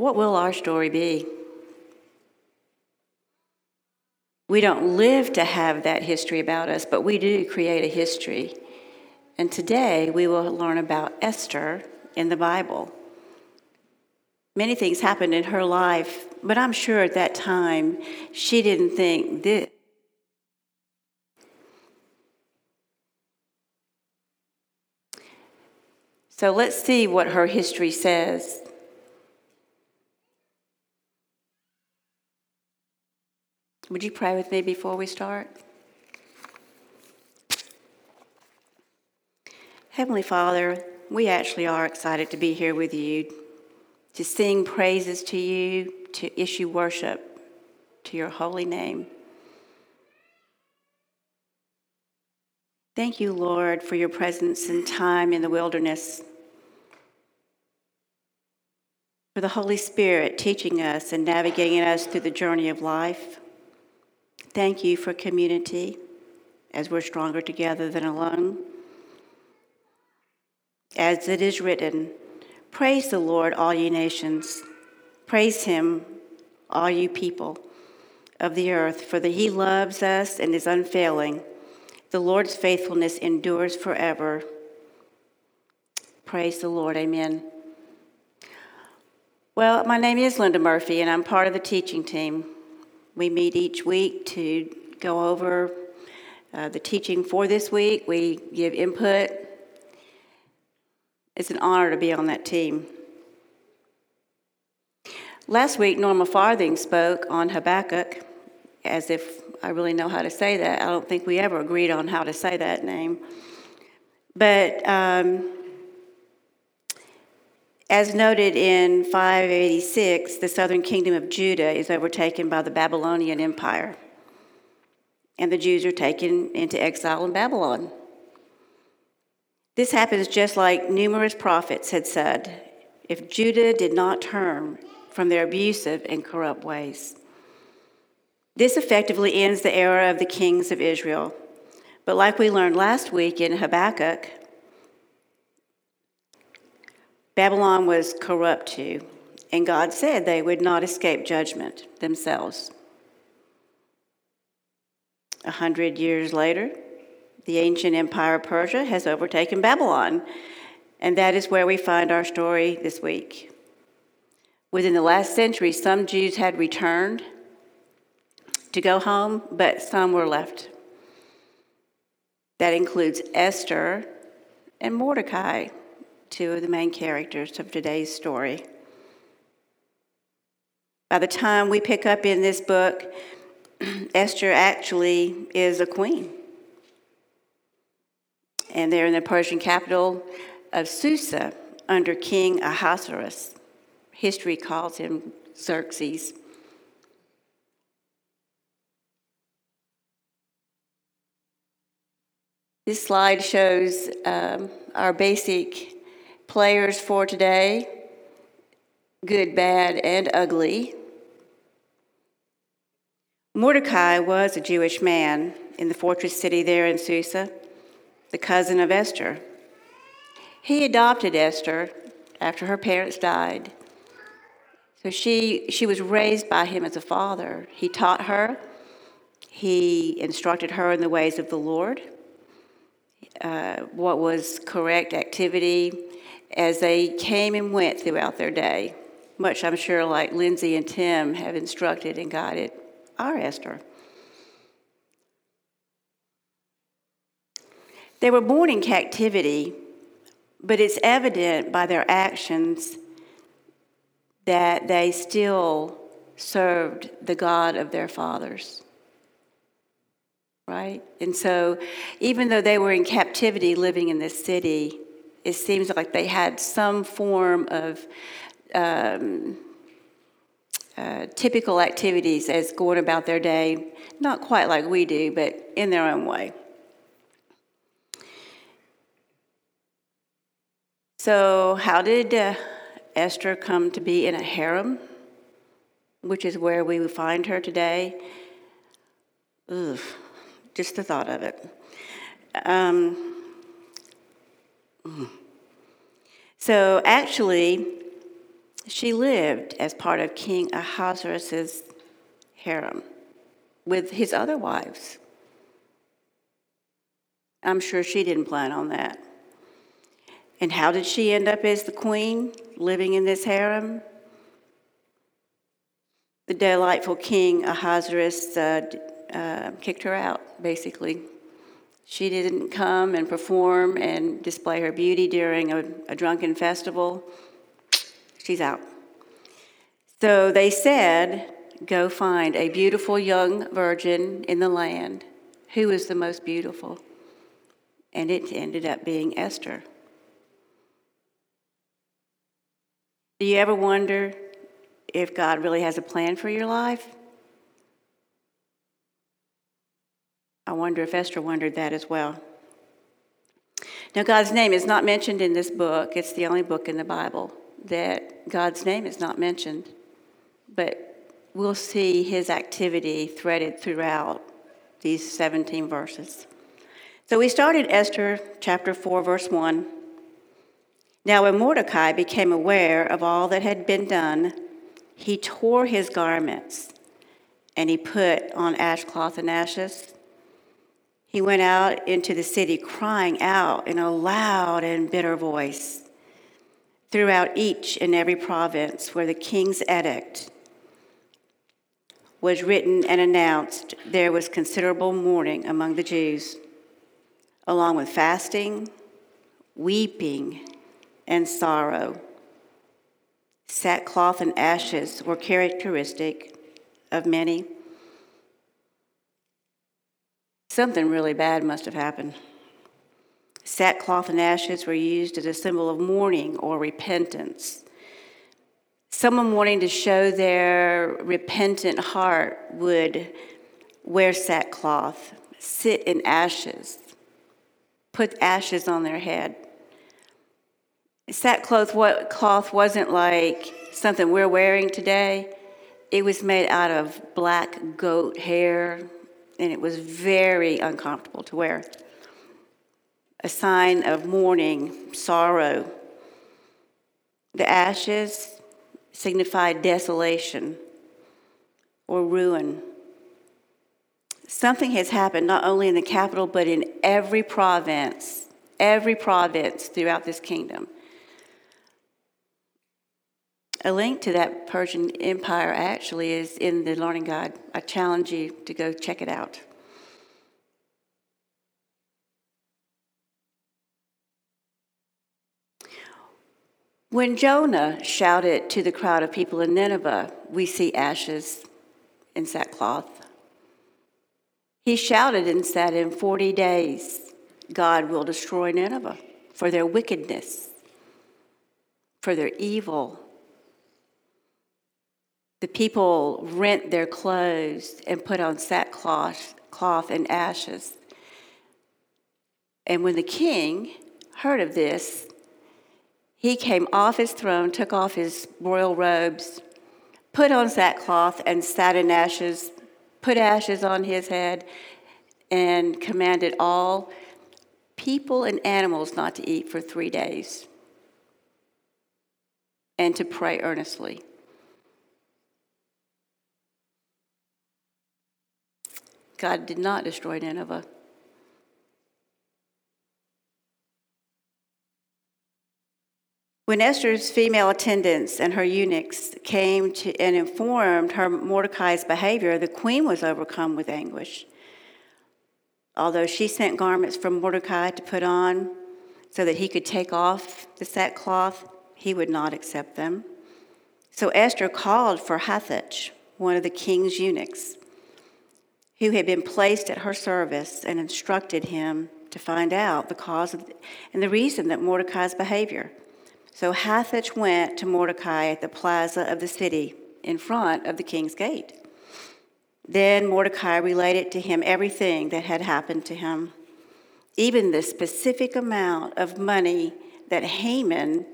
what will our story be? We don't live to have that history about us, but we do create a history. And today we will learn about Esther in the Bible. Many things happened in her life, but I'm sure at that time she didn't think this. So let's see what her history says. Would you pray with me before we start? Heavenly Father, we actually are excited to be here with you, to sing praises to you, to issue worship to your holy name. Thank you, Lord, for your presence and time in the wilderness, for the Holy Spirit teaching us and navigating us through the journey of life. Thank you for community, as we're stronger together than alone. As it is written, Praise the Lord, all ye nations. Praise him, all you people of the earth, for that he loves us and is unfailing. The Lord's faithfulness endures forever. Praise the Lord. Amen. Well, my name is Linda Murphy, and I'm part of the teaching team. We meet each week to go over uh, the teaching for this week. We give input. It's an honor to be on that team. Last week, Norma Farthing spoke on Habakkuk, as if I really know how to say that. I don't think we ever agreed on how to say that name. But um, as noted in 586, the southern kingdom of Judah is overtaken by the Babylonian Empire, and the Jews are taken into exile in Babylon. This happens just like numerous prophets had said if Judah did not turn from their abusive and corrupt ways. This effectively ends the era of the kings of Israel. But like we learned last week in Habakkuk, Babylon was corrupt too, and God said they would not escape judgment themselves. A hundred years later, the ancient empire of Persia has overtaken Babylon, and that is where we find our story this week. Within the last century, some Jews had returned to go home, but some were left. That includes Esther and Mordecai two of the main characters of today's story. By the time we pick up in this book, Esther actually is a queen. And they're in the Persian capital of Susa under King Ahasuerus. History calls him Xerxes. This slide shows um, our basic players for today good, bad, and ugly. Mordecai was a Jewish man in the fortress city there in Susa, the cousin of Esther. He adopted Esther after her parents died. So she, she was raised by him as a father. He taught her, he instructed her in the ways of the Lord, uh, what was correct activity, as they came and went throughout their day, much I'm sure like Lindsay and Tim have instructed and guided our Esther. They were born in captivity, but it's evident by their actions that they still served the God of their fathers. Right? And so, even though they were in captivity living in this city, it seems like they had some form of um, uh, typical activities as going about their day, not quite like we do, but in their own way. So, how did uh, Esther come to be in a harem, which is where we find her today? Ugh, just the thought of it. Um, so actually, She lived as part of King Ahasuerus' harem with his other wives. I'm sure she didn't plan on that. And how did she end up as the queen, living in this harem? The delightful king Ahasuerus uh, uh, kicked her out, basically. She didn't come and perform and display her beauty during a, a drunken festival. She's out. So they said, Go find a beautiful young virgin in the land. Who is the most beautiful? And it ended up being Esther. Do you ever wonder if God really has a plan for your life? I wonder if Esther wondered that as well. Now, God's name is not mentioned in this book. It's the only book in the Bible that God's name is not mentioned. But we'll see his activity threaded throughout these 17 verses. So we started Esther chapter 4, verse 1. Now, when Mordecai became aware of all that had been done, he tore his garments and he put on sackcloth and ashes he went out into the city crying out in a loud and bitter voice throughout each and every province where the king's edict was written and announced, there was considerable mourning among the Jews, along with fasting, weeping, and sorrow. Sackcloth and ashes were characteristic of many. Something really bad must have happened. Sackcloth and ashes were used as a symbol of mourning or repentance. Someone wanting to show their repentant heart would wear sackcloth, sit in ashes, put ashes on their head. Sackcloth cloth wasn't like something we're wearing today. It was made out of black goat hair, and it was very uncomfortable to wear. A sign of mourning, sorrow. The ashes signified desolation or ruin. Something has happened not only in the capital, but in every province, every province throughout this kingdom. A link to that Persian Empire actually is in the Learning Guide. I challenge you to go check it out. When Jonah shouted to the crowd of people in Nineveh, we see ashes and sackcloth. He shouted and said, In 40 days, God will destroy Nineveh for their wickedness, for their evil, the people rent their clothes and put on sackcloth cloth and ashes. And when the king heard of this, he came off his throne, took off his royal robes, put on sackcloth and sat in ashes, put ashes on his head, and commanded all people and animals not to eat for three days and to pray earnestly. God did not destroy Nineveh. When Esther's female attendants and her eunuchs came to and informed her Mordecai's behavior, the queen was overcome with anguish. Although she sent garments from Mordecai to put on so that he could take off the sackcloth, he would not accept them. So Esther called for Hathach, one of the king's eunuchs who had been placed at her service and instructed him to find out the cause and the reason that Mordecai's behavior. So Hathach went to Mordecai at the plaza of the city in front of the king's gate. Then Mordecai related to him everything that had happened to him, even the specific amount of money that Haman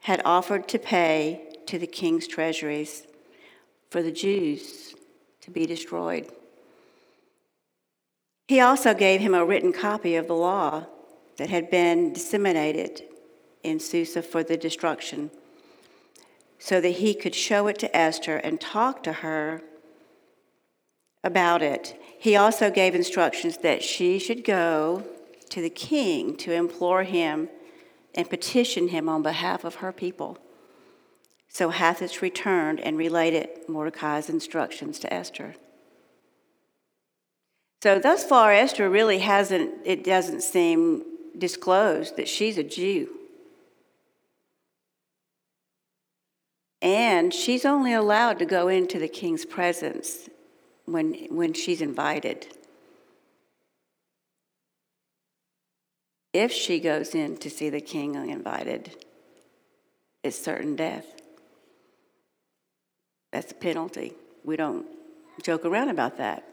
had offered to pay to the king's treasuries for the Jews to be destroyed. He also gave him a written copy of the law that had been disseminated in Susa for the destruction. so that he could show it to Esther and talk to her about it. He also gave instructions that she should go to the king to implore him and petition him on behalf of her people. So Hathach returned and related Mordecai's instructions to Esther. So thus far, Esther really hasn't, it doesn't seem disclosed that she's a Jew. And she's only allowed to go into the king's presence when, when she's invited. If she goes in to see the king uninvited, it's certain death. That's a penalty. We don't joke around about that.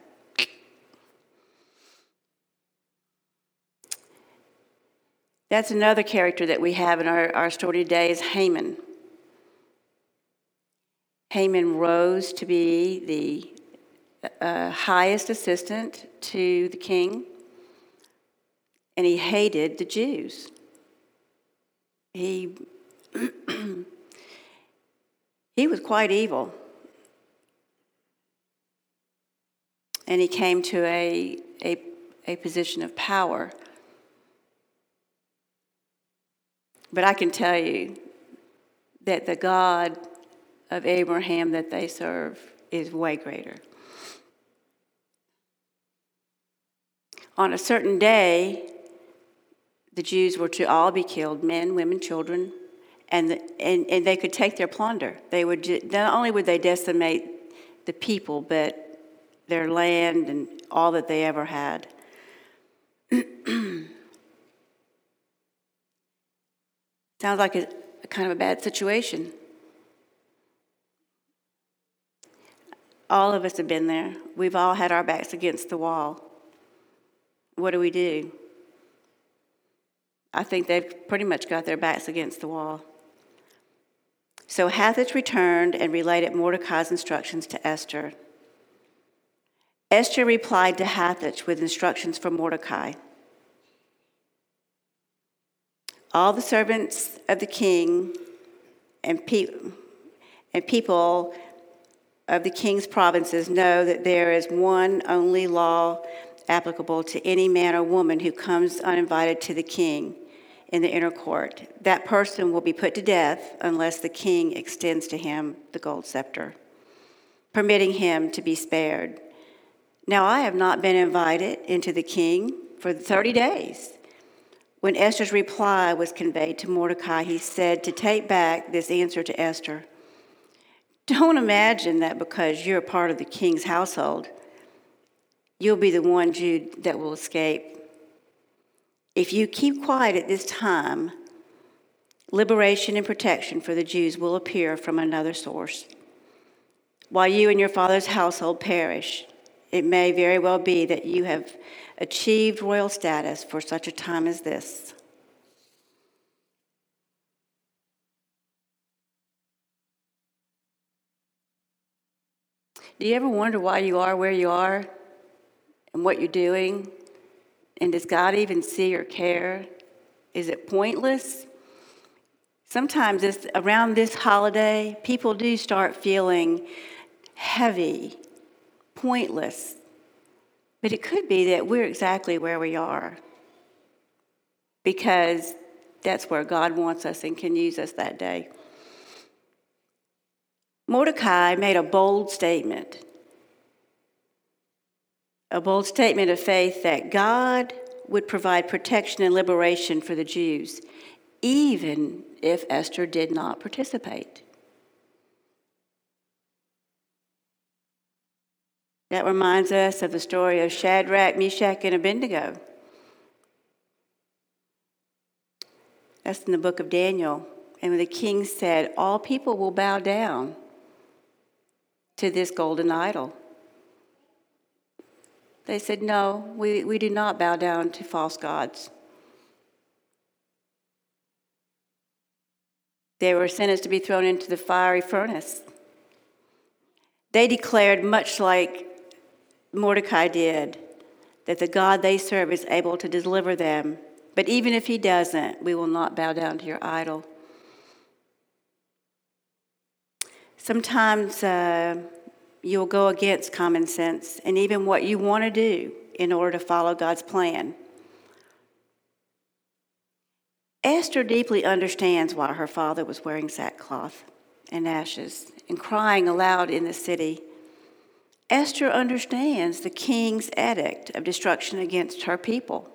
That's another character that we have in our, our story today is Haman. Haman rose to be the uh, highest assistant to the king, and he hated the Jews. He, he was quite evil. And he came to a, a, a position of power. But I can tell you that the God of Abraham that they serve is way greater. On a certain day, the Jews were to all be killed men, women, children, and, the, and, and they could take their plunder. They would, not only would they decimate the people, but their land and all that they ever had. Sounds like a, a kind of a bad situation. All of us have been there. We've all had our backs against the wall. What do we do? I think they've pretty much got their backs against the wall. So Hathach returned and related Mordecai's instructions to Esther. Esther replied to Hathach with instructions for Mordecai. All the servants of the king and, pe- and people of the king's provinces know that there is one only law applicable to any man or woman who comes uninvited to the king in the inner court. That person will be put to death unless the king extends to him the gold scepter, permitting him to be spared. Now I have not been invited into the king for 30 days. When Esther's reply was conveyed to Mordecai, he said to take back this answer to Esther. Don't imagine that because you're a part of the king's household, you'll be the one Jew that will escape. If you keep quiet at this time, liberation and protection for the Jews will appear from another source. While you and your father's household perish, it may very well be that you have achieved royal status for such a time as this. Do you ever wonder why you are where you are and what you're doing? And does God even see or care? Is it pointless? Sometimes around this holiday, people do start feeling heavy pointless. But it could be that we're exactly where we are because that's where God wants us and can use us that day. Mordecai made a bold statement, a bold statement of faith that God would provide protection and liberation for the Jews, even if Esther did not participate. That reminds us of the story of Shadrach, Meshach, and Abednego. That's in the book of Daniel. And when the king said, All people will bow down to this golden idol. They said, No, we, we do not bow down to false gods. They were sentenced to be thrown into the fiery furnace. They declared, much like Mordecai did, that the God they serve is able to deliver them. But even if he doesn't, we will not bow down to your idol. Sometimes uh, you'll go against common sense and even what you want to do in order to follow God's plan. Esther deeply understands why her father was wearing sackcloth and ashes and crying aloud in the city. Esther understands the king's edict of destruction against her people.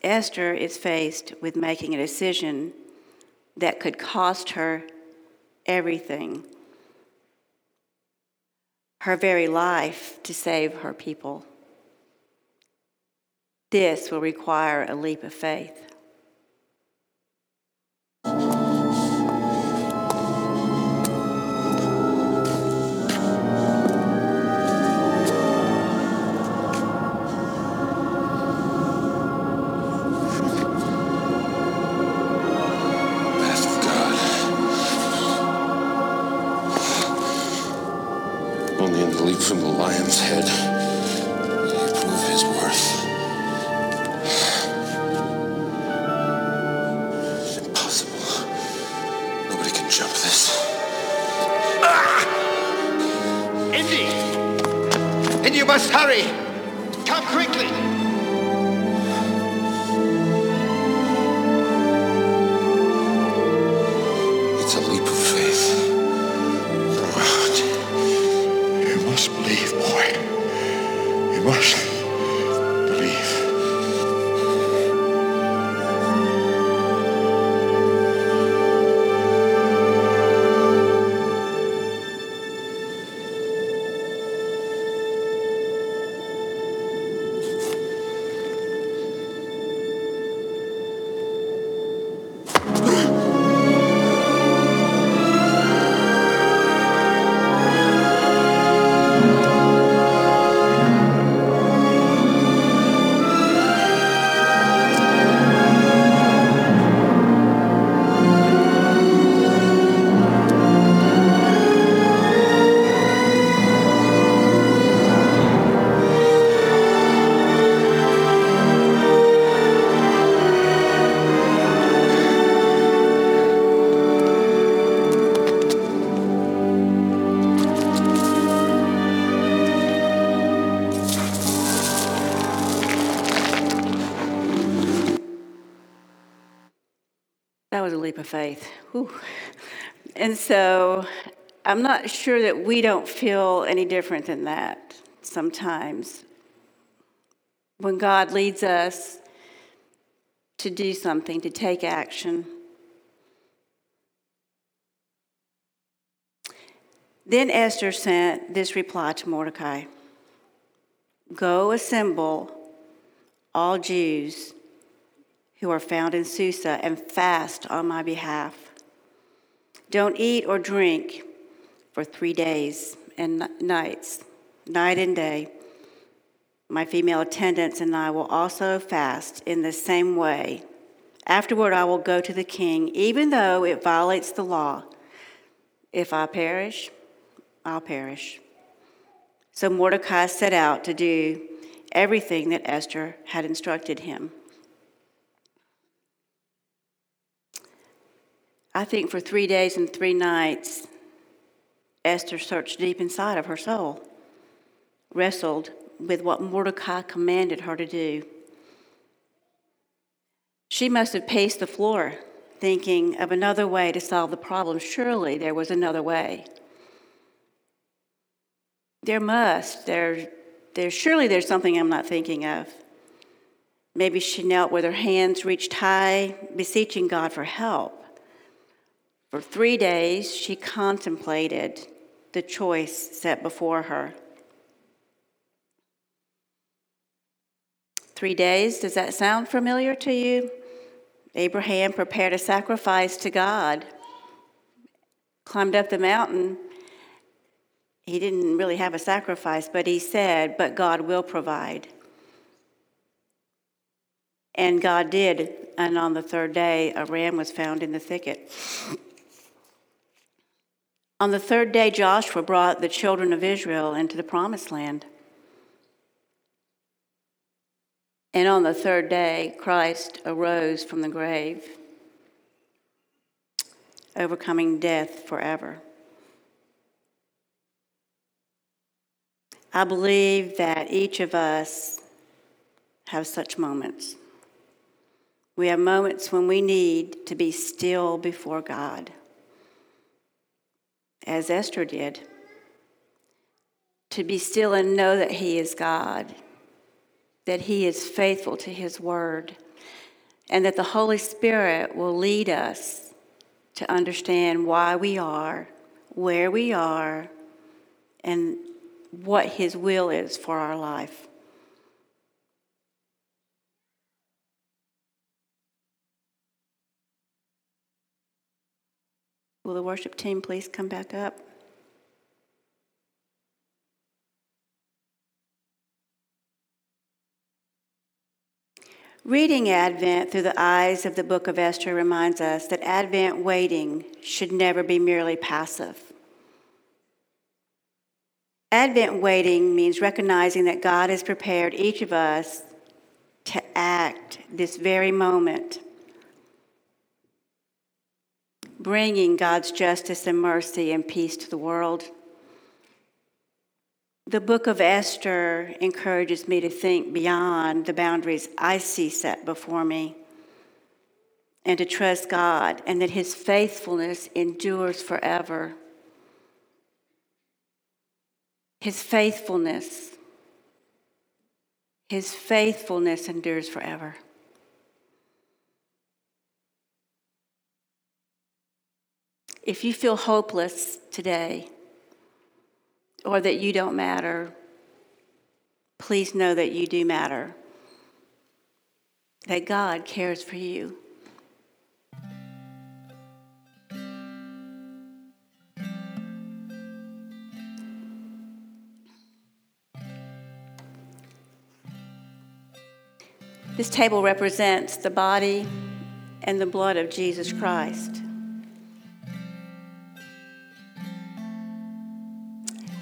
Esther is faced with making a decision that could cost her everything her very life to save her people. This will require a leap of faith. Must hurry! Of faith. Whew. And so I'm not sure that we don't feel any different than that sometimes. When God leads us to do something, to take action. Then Esther sent this reply to Mordecai Go assemble all Jews who are found in Susa and fast on my behalf. Don't eat or drink for three days and nights, night and day. My female attendants and I will also fast in the same way. Afterward, I will go to the king, even though it violates the law. If I perish, I'll perish. So Mordecai set out to do everything that Esther had instructed him. I think for three days and three nights, Esther searched deep inside of her soul, wrestled with what Mordecai commanded her to do. She must have paced the floor, thinking of another way to solve the problem. Surely there was another way. There must. There, there, surely there's something I'm not thinking of. Maybe she knelt with her hands reached high, beseeching God for help. For three days, she contemplated the choice set before her. Three days, does that sound familiar to you? Abraham prepared a sacrifice to God, climbed up the mountain. He didn't really have a sacrifice, but he said, But God will provide. And God did, and on the third day, a ram was found in the thicket. On the third day, Joshua brought the children of Israel into the promised land. And on the third day, Christ arose from the grave. overcoming death forever. I believe that each of us have such moments. We have moments when we need to be still before God, as Esther did. To be still and know that He is God, that He is faithful to His word, and that the Holy Spirit will lead us to understand why we are, where we are, and what His will is for our life. Will the worship team please come back up? Reading Advent through the eyes of the book of Esther reminds us that Advent waiting should never be merely passive. Advent waiting means recognizing that God has prepared each of us to act this very moment, bringing God's justice and mercy and peace to the world. The book of Esther encourages me to think beyond the boundaries I see set before me and to trust God and that his faithfulness endures forever. His faithfulness, his faithfulness endures forever. If you feel hopeless today, or that you don't matter, please know that you do matter, that God cares for you. This table represents the body and the blood of Jesus Christ.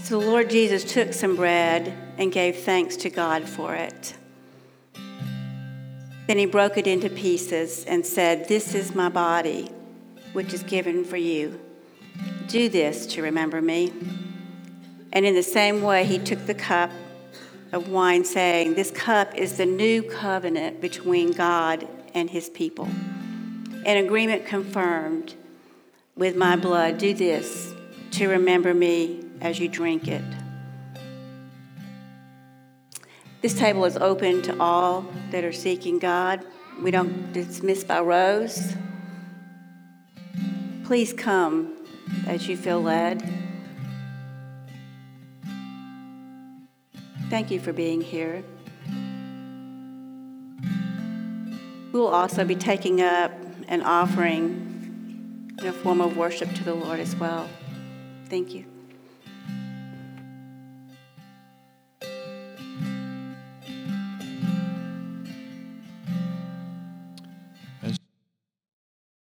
So the Lord Jesus took some bread and gave thanks to God for it. Then he broke it into pieces and said, This is my body, which is given for you. Do this to remember me. And in the same way, he took the cup of wine, saying, This cup is the new covenant between God and his people. An agreement confirmed with my blood. Do this to remember me as you drink it. This table is open to all that are seeking God. We don't dismiss by rows. Please come as you feel led. Thank you for being here. We will also be taking up an offering in a form of worship to the Lord as well. Thank you.